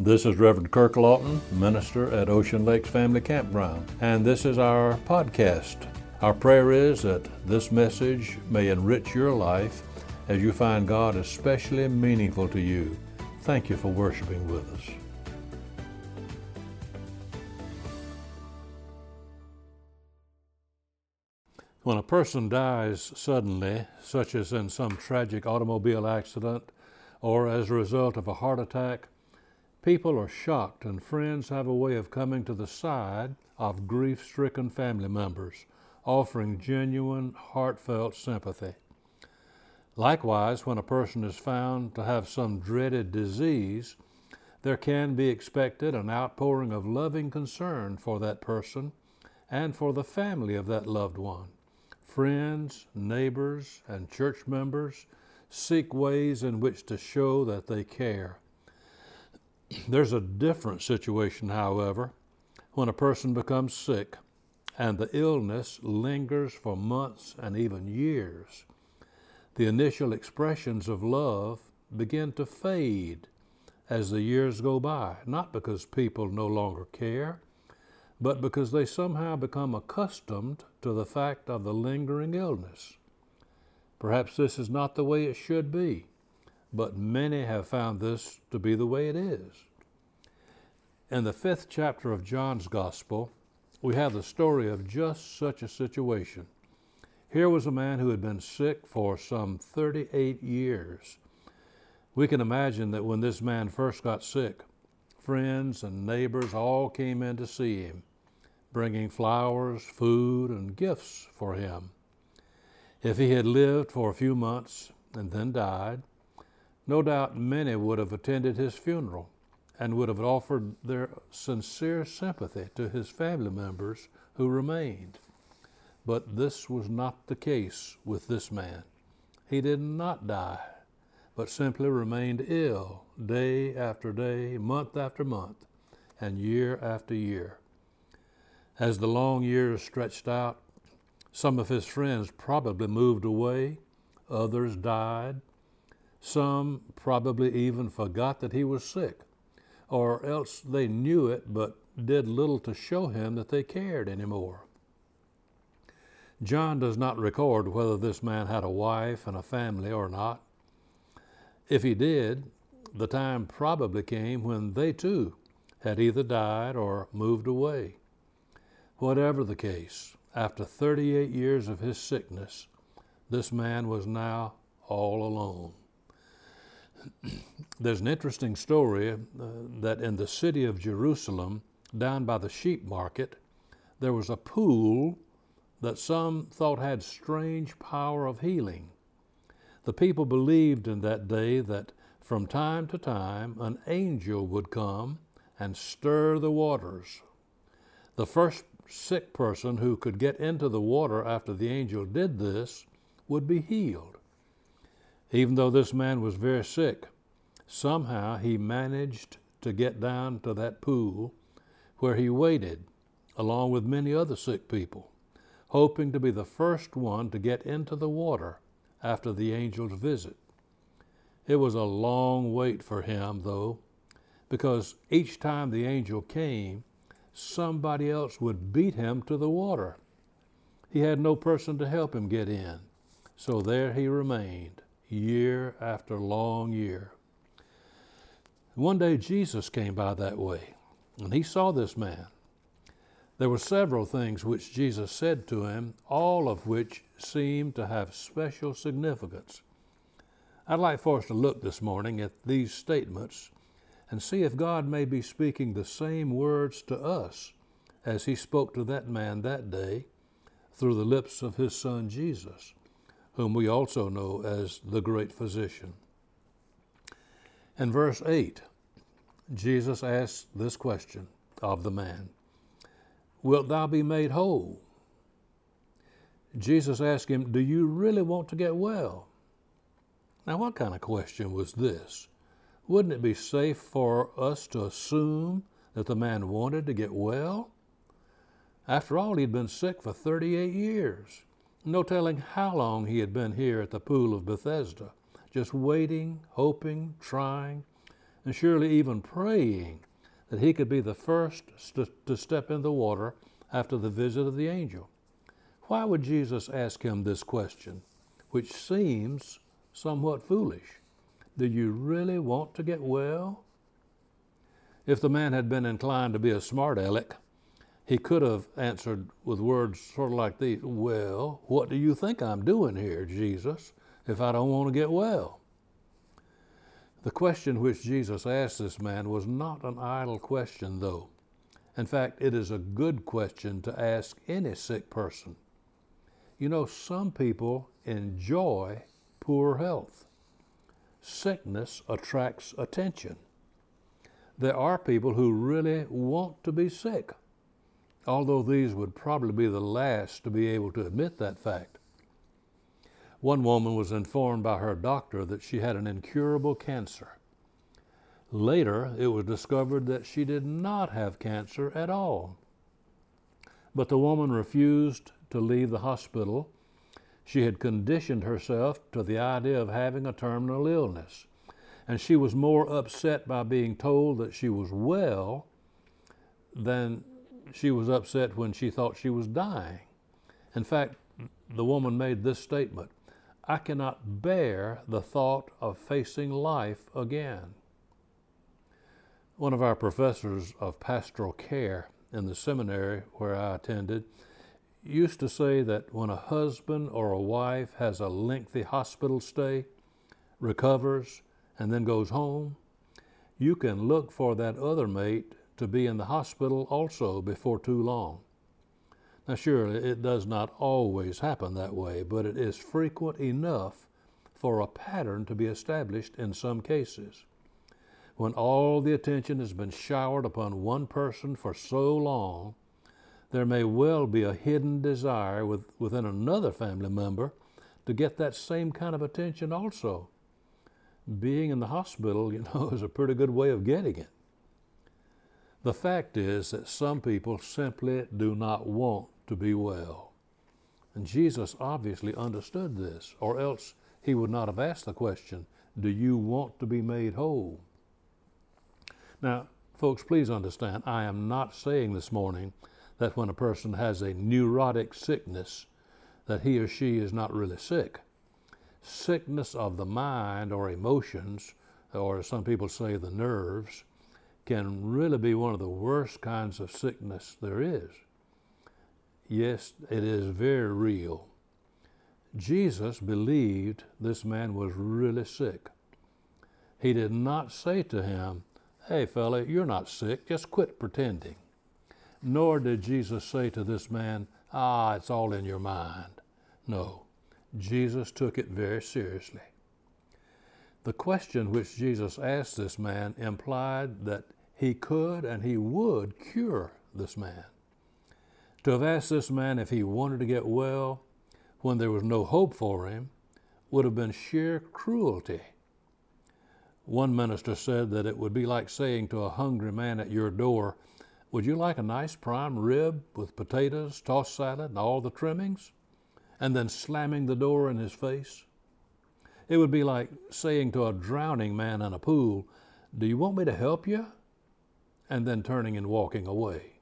This is Reverend Kirk Lawton, minister at Ocean Lakes Family Campground, and this is our podcast. Our prayer is that this message may enrich your life as you find God especially meaningful to you. Thank you for worshiping with us. When a person dies suddenly, such as in some tragic automobile accident or as a result of a heart attack, People are shocked, and friends have a way of coming to the side of grief stricken family members, offering genuine, heartfelt sympathy. Likewise, when a person is found to have some dreaded disease, there can be expected an outpouring of loving concern for that person and for the family of that loved one. Friends, neighbors, and church members seek ways in which to show that they care there's a different situation, however, when a person becomes sick and the illness lingers for months and even years. The initial expressions of love begin to fade as the years go by, not because people no longer care, but because they somehow become accustomed to the fact of the lingering illness. Perhaps this is not the way it should be but many have found this to be the way it is. In the fifth chapter of John's Gospel, we have the story of just such a situation. Here was a man who had been sick for some 38 years. We can imagine that when this man first got sick, friends and neighbors all came in to see him, bringing flowers, food, and gifts for him. If he had lived for a few months and then died, no doubt many would have attended his funeral and would have offered their sincere sympathy to his family members who remained. But this was not the case with this man. He did not die, but simply remained ill day after day, month after month, and year after year. As the long years stretched out, some of his friends probably moved away, others died, some probably even forgot that he was sick, or else they knew it but did little to show him that they cared anymore. John does not record whether this man had a wife and a family or not. If he did, the time probably came when they too had either died or moved away. Whatever the case, after 38 years of his sickness, this man was now all alone. There's an interesting story uh, that in the city of Jerusalem, down by the sheep market, there was a pool that some thought had strange power of healing. The people believed in that day that from time to time an angel would come and stir the waters. The first sick person who could get into the water after the angel did this would be healed. Even though this man was very sick, somehow he managed to get down to that pool where he waited along with many other sick people, hoping to be the first one to get into the water after the angel's visit. It was a long wait for him, though, because each time the angel came, somebody else would beat him to the water. He had no person to help him get in, so there he remained year after long year. One day Jesus came by that way, and he saw this man. There were several things which Jesus said to him, all of which seemed to have special significance. I'd like for us to look this morning at these statements and see if God may be speaking the same words to us as he spoke to that man that day through the lips of his son Jesus whom we also know as the great physician. In verse 8, Jesus asks this question of the man Wilt thou be made whole? Jesus asked him, Do you really want to get well? Now, what kind of question was this? Wouldn't it be safe for us to assume that the man wanted to get well? After all, he'd been sick for 38 years. No telling how long he had been here at the pool of Bethesda, just waiting, hoping, trying, and surely even praying that he could be the first to step in the water after the visit of the angel. Why would Jesus ask him this question, which seems somewhat foolish? Do you really want to get well? If the man had been inclined to be a smart aleck, he could have answered with words sort of like these Well, what do you think I'm doing here, Jesus, if I don't want to get well? The question which Jesus asked this man was not an idle question, though. In fact, it is a good question to ask any sick person. You know, some people enjoy poor health. Sickness attracts attention. There are people who really want to be sick, although these would probably be the last to be able to admit that fact. One woman was informed by her doctor that she had an incurable cancer. Later, it was discovered that she did not have cancer at all. But the woman refused to leave the hospital. She had conditioned herself to the idea of having a terminal illness, and she was more upset by being told that she was well than she was upset when she thought she was dying. In fact, the woman made this statement I cannot bear the thought of facing life again. One of our professors of pastoral care in the seminary where I attended used to say that when a husband or a wife has a lengthy hospital stay, recovers, and then goes home, you can look for that other mate to be in the hospital also before too long. Now, surely it does not always happen that way, but it is frequent enough for a pattern to be established in some cases when all the attention has been showered upon one person for so long, there may well be a hidden desire with, within another family member to get that same kind of attention also. Being in the hospital, you know, is a pretty good way of getting it. The fact is that some people simply do not want to be well. And Jesus obviously understood this, or else he would not have asked the question, Do you want to be made whole? Now, folks, please understand, I am not saying this morning that when a person has a neurotic sickness, that he or she is not really sick. Sickness of the mind or emotions, or as some people say, the nerves, can really be one of the worst kinds of sickness there is. Yes, it is very real. Jesus believed this man was really sick. He did not say to him, Hey, fella, you're not sick, just quit pretending. Nor did Jesus say to this man, Ah, it's all in your mind. No, Jesus took it very seriously. The question which Jesus asked this man implied that he could and he would cure this man. To have asked this man if he wanted to get well when there was no hope for him would have been sheer cruelty. One minister said that it would be like saying to a hungry man at your door, Would you like a nice prime rib with potatoes, tossed salad, and all the trimmings? And then slamming the door in his face. It would be like saying to a drowning man in a pool, Do you want me to help you? And then turning and walking away.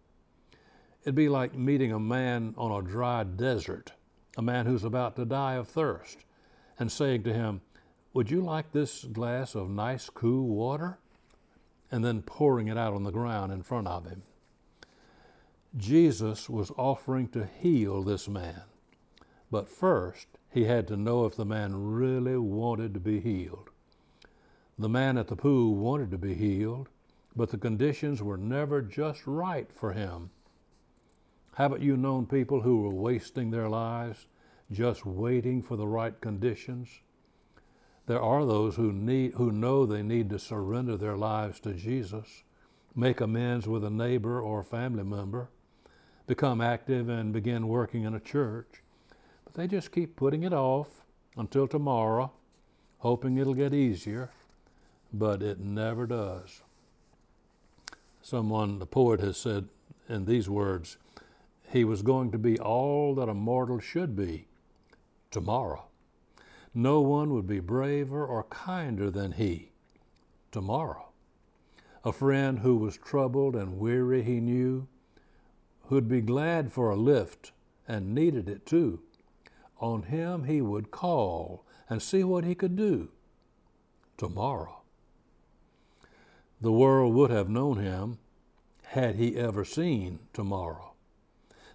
It'd be like meeting a man on a dry desert, a man who's about to die of thirst, and saying to him, would you like this glass of nice, cool water? And then pouring it out on the ground in front of him. Jesus was offering to heal this man. But first, he had to know if the man really wanted to be healed. The man at the pool wanted to be healed, but the conditions were never just right for him. Haven't you known people who were wasting their lives just waiting for the right conditions? There are those who, need, who know they need to surrender their lives to Jesus, make amends with a neighbor or family member, become active and begin working in a church. But they just keep putting it off until tomorrow, hoping it'll get easier, but it never does. Someone, the poet, has said in these words, he was going to be all that a mortal should be tomorrow. No one would be braver or kinder than he tomorrow. a friend who was troubled and weary, he knew, who'd be glad for a lift and needed it too. On him he would call and see what he could do tomorrow. The world would have known him had he ever seen tomorrow.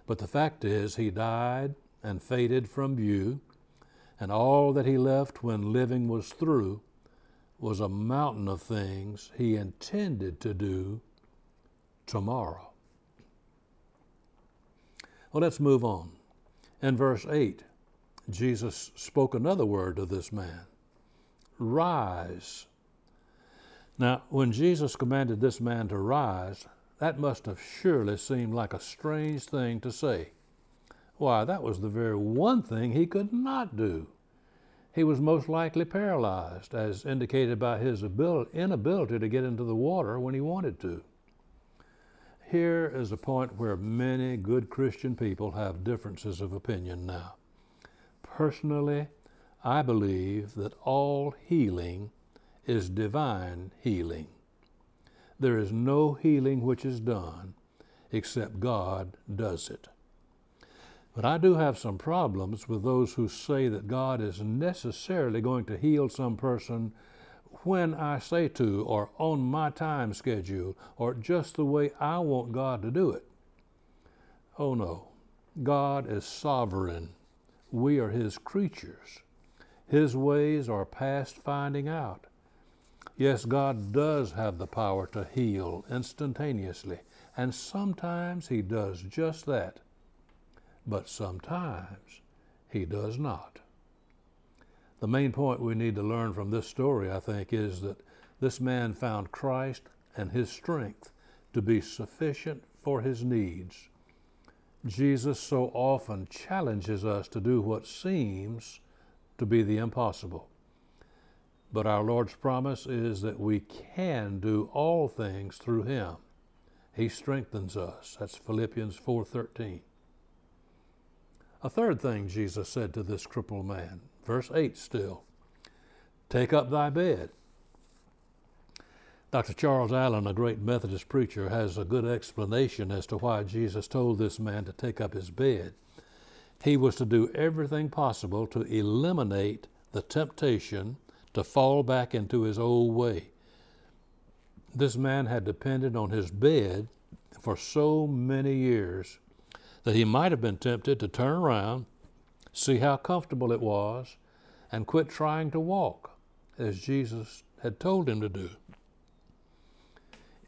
But the fact is, he died and faded from view, and all that he left when living was through was a mountain of things he intended to do tomorrow. Well, let's move on. In verse 8, Jesus spoke another word to this man Rise. Now, when Jesus commanded this man to rise, that must have surely seemed like a strange thing to say. Why, that was the very one thing he could not do. He was most likely paralyzed, as indicated by his inability to get into the water when he wanted to. Here is a point where many good Christian people have differences of opinion now. Personally, I believe that all healing is divine healing. There is no healing which is done except God does it. But I do have some problems with those who say that God is necessarily going to heal some person when I say to, or on my time schedule, or just the way I want God to do it. Oh no, God is sovereign. We are His creatures. His ways are past finding out. Yes, God does have the power to heal instantaneously, and sometimes He does just that but sometimes he does not. The main point we need to learn from this story, I think, is that this man found Christ and his strength to be sufficient for his needs. Jesus so often challenges us to do what seems to be the impossible. But our Lord's promise is that we can do all things through him. He strengthens us. That's Philippians 4:13. A third thing Jesus said to this crippled man, verse 8 still Take up thy bed. Dr. Charles Allen, a great Methodist preacher, has a good explanation as to why Jesus told this man to take up his bed. He was to do everything possible to eliminate the temptation to fall back into his old way. This man had depended on his bed for so many years that he might have been tempted to turn around, see how comfortable it was, and quit trying to walk as Jesus had told him to do.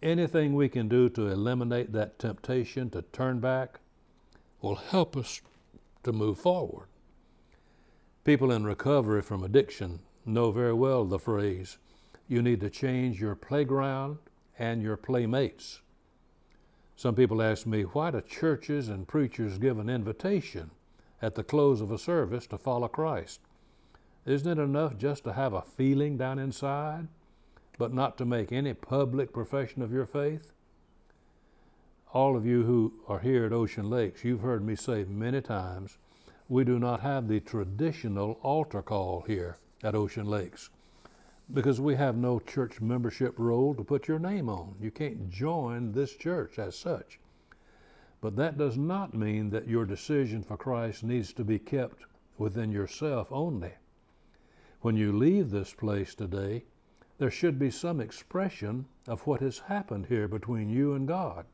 Anything we can do to eliminate that temptation to turn back will help us to move forward. People in recovery from addiction know very well the phrase, you need to change your playground and your playmates. Some people ask me, why do churches and preachers give an invitation at the close of a service to follow Christ? Isn't it enough just to have a feeling down inside, but not to make any public profession of your faith? All of you who are here at Ocean Lakes, you've heard me say many times, we do not have the traditional altar call here at Ocean Lakes because we have no church membership roll to put your name on. You can't join this church as such. But that does not mean that your decision for Christ needs to be kept within yourself only. When you leave this place today, there should be some expression of what has happened here between you and God.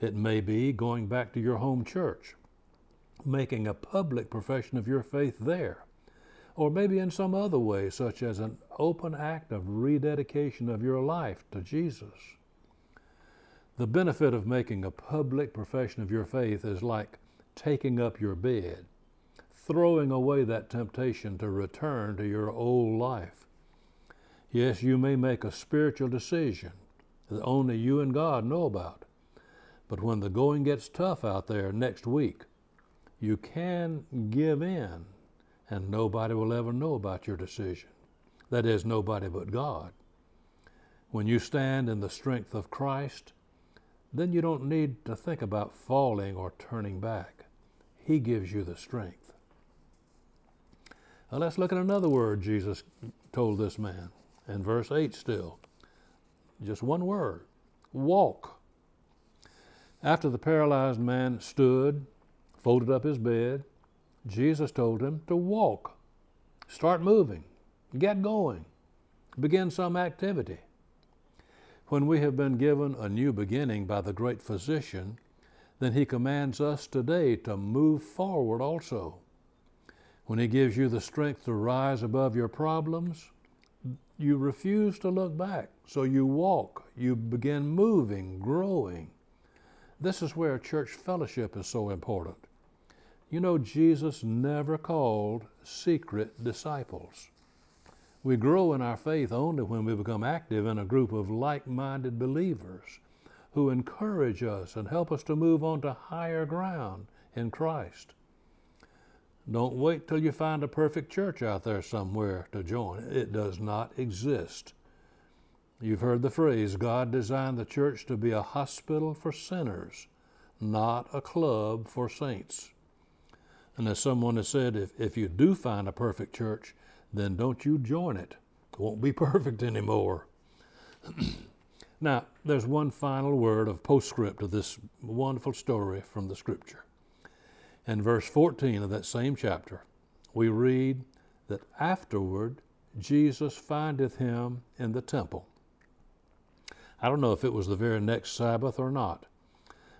It may be going back to your home church, making a public profession of your faith there or maybe in some other way, such as an open act of rededication of your life to Jesus. The benefit of making a public profession of your faith is like taking up your bed, throwing away that temptation to return to your old life. Yes, you may make a spiritual decision that only you and God know about. But when the going gets tough out there next week, you can give in and nobody will ever know about your decision. That is, nobody but God. When you stand in the strength of Christ, then you don't need to think about falling or turning back. He gives you the strength. Now let's look at another word Jesus told this man in verse 8 still. Just one word walk. After the paralyzed man stood, folded up his bed, Jesus told him to walk. Start moving. Get going. Begin some activity. When we have been given a new beginning by the great physician, then he commands us today to move forward also. When he gives you the strength to rise above your problems, you refuse to look back. So you walk, you begin moving, growing. This is where church fellowship is so important. You know, Jesus never called secret disciples. We grow in our faith only when we become active in a group of like minded believers who encourage us and help us to move on to higher ground in Christ. Don't wait till you find a perfect church out there somewhere to join. It does not exist. You've heard the phrase God designed the church to be a hospital for sinners, not a club for saints. And as someone has said, if, if you do find a perfect church, then don't you join it. It won't be perfect anymore. now, there's one final word of postscript to this wonderful story from the scripture. In verse 14 of that same chapter, we read that afterward Jesus findeth him in the temple. I don't know if it was the very next Sabbath or not,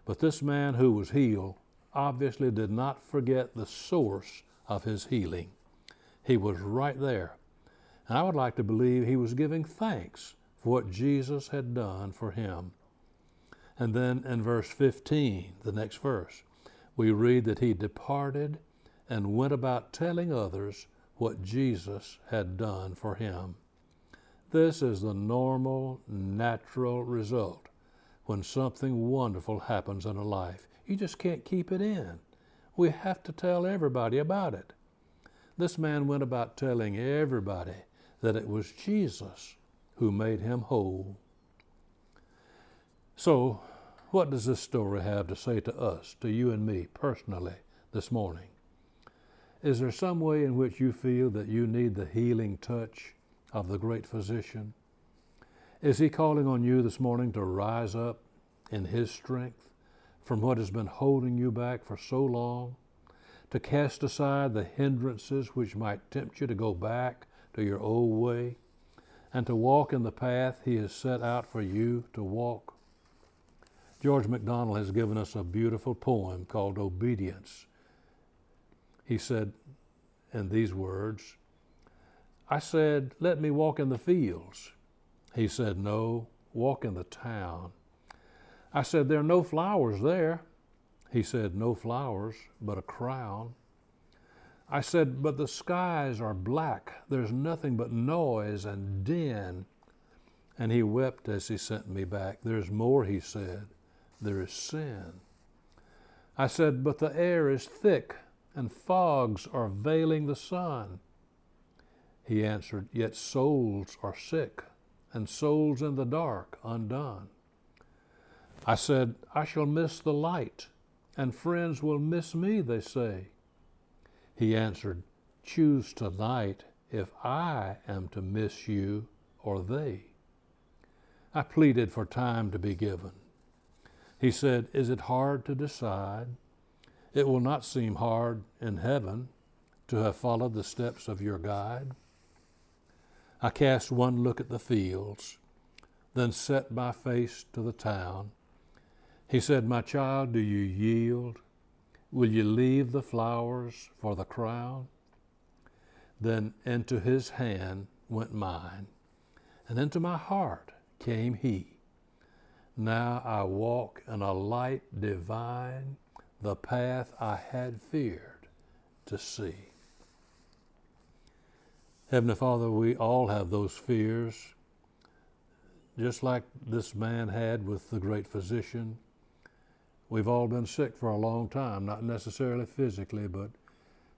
but this man who was healed obviously did not forget the source of his healing. He was right there. And I would like to believe he was giving thanks for what Jesus had done for him. And then in verse 15, the next verse, we read that he departed and went about telling others what Jesus had done for him. This is the normal, natural result when something wonderful happens in a life. You just can't keep it in. We have to tell everybody about it. This man went about telling everybody that it was Jesus who made him whole. So, what does this story have to say to us, to you and me personally, this morning? Is there some way in which you feel that you need the healing touch of the great physician? Is he calling on you this morning to rise up in his strength from what has been holding you back for so long? To cast aside the hindrances which might tempt you to go back to your old way? And to walk in the path he has set out for you to walk? George MacDonald has given us a beautiful poem called Obedience. He said in these words, I said, Let me walk in the fields. He said, No, walk in the town. I said, There are no flowers there. He said, No flowers, but a crown. I said, But the skies are black. There's nothing but noise and din. And he wept as he sent me back. There's more, he said there is sin. I said, But the air is thick, and fogs are veiling the sun. He answered, Yet souls are sick, and souls in the dark undone. I said, I shall miss the light, and friends will miss me, they say. He answered, Choose tonight if I am to miss you or they. I pleaded for time to be given. He said, Is it hard to decide? It will not seem hard in heaven to have followed the steps of your guide. I cast one look at the fields, then set my face to the town. He said, My child, do you yield? Will you leave the flowers for the crown? Then into his hand went mine, and into my heart came he. Now I walk in a light divine, the path I had feared to see. Heavenly Father, we all have those fears, just like this man had with the great physician. We've all been sick for a long time, not necessarily physically, but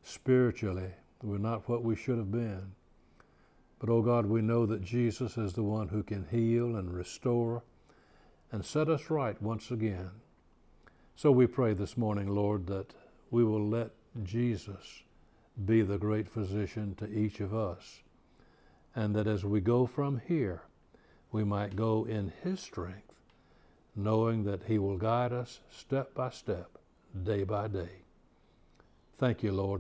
spiritually. We're not what we should have been. But, oh God, we know that Jesus is the one who can heal and restore and set us right once again. So we pray this morning, Lord, that we will let Jesus be the great physician to each of us, and that as we go from here, we might go in His strength, knowing that He will guide us step by step, day by day. Thank you, Lord.